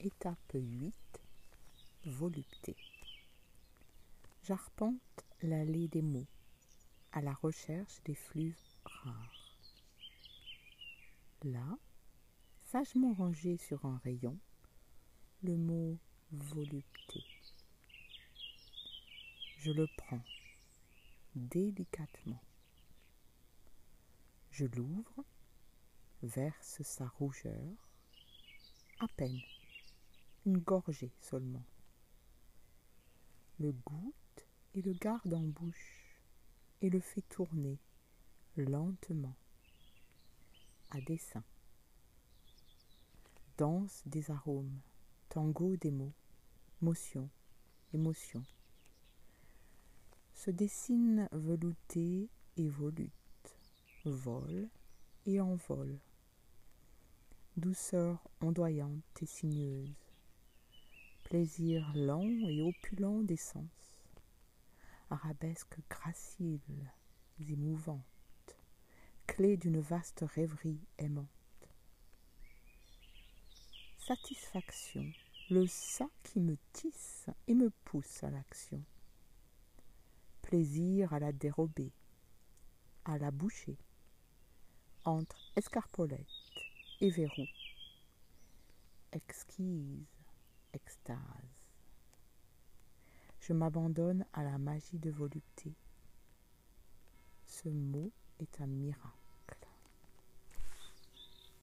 Étape 8 Volupté. J'arpente l'allée des mots à la recherche des flux rares. Là, sagement rangé sur un rayon, le mot volupté. Je le prends délicatement. Je l'ouvre, verse sa rougeur, à peine, une gorgée seulement. Le goûte et le garde en bouche et le fait tourner lentement, à dessein. Danse des arômes, tango des mots, motion, émotion. Se dessine velouté et volute, vole et envole douceur ondoyante et sinueuse, plaisir lent et opulent des sens, arabesque gracile et mouvante, clé d'une vaste rêverie aimante. Satisfaction, le ça qui me tisse et me pousse à l'action. Plaisir à la dérober, à la boucher, entre escarpolette et. Exquise extase. Je m'abandonne à la magie de volupté. Ce mot est un miracle.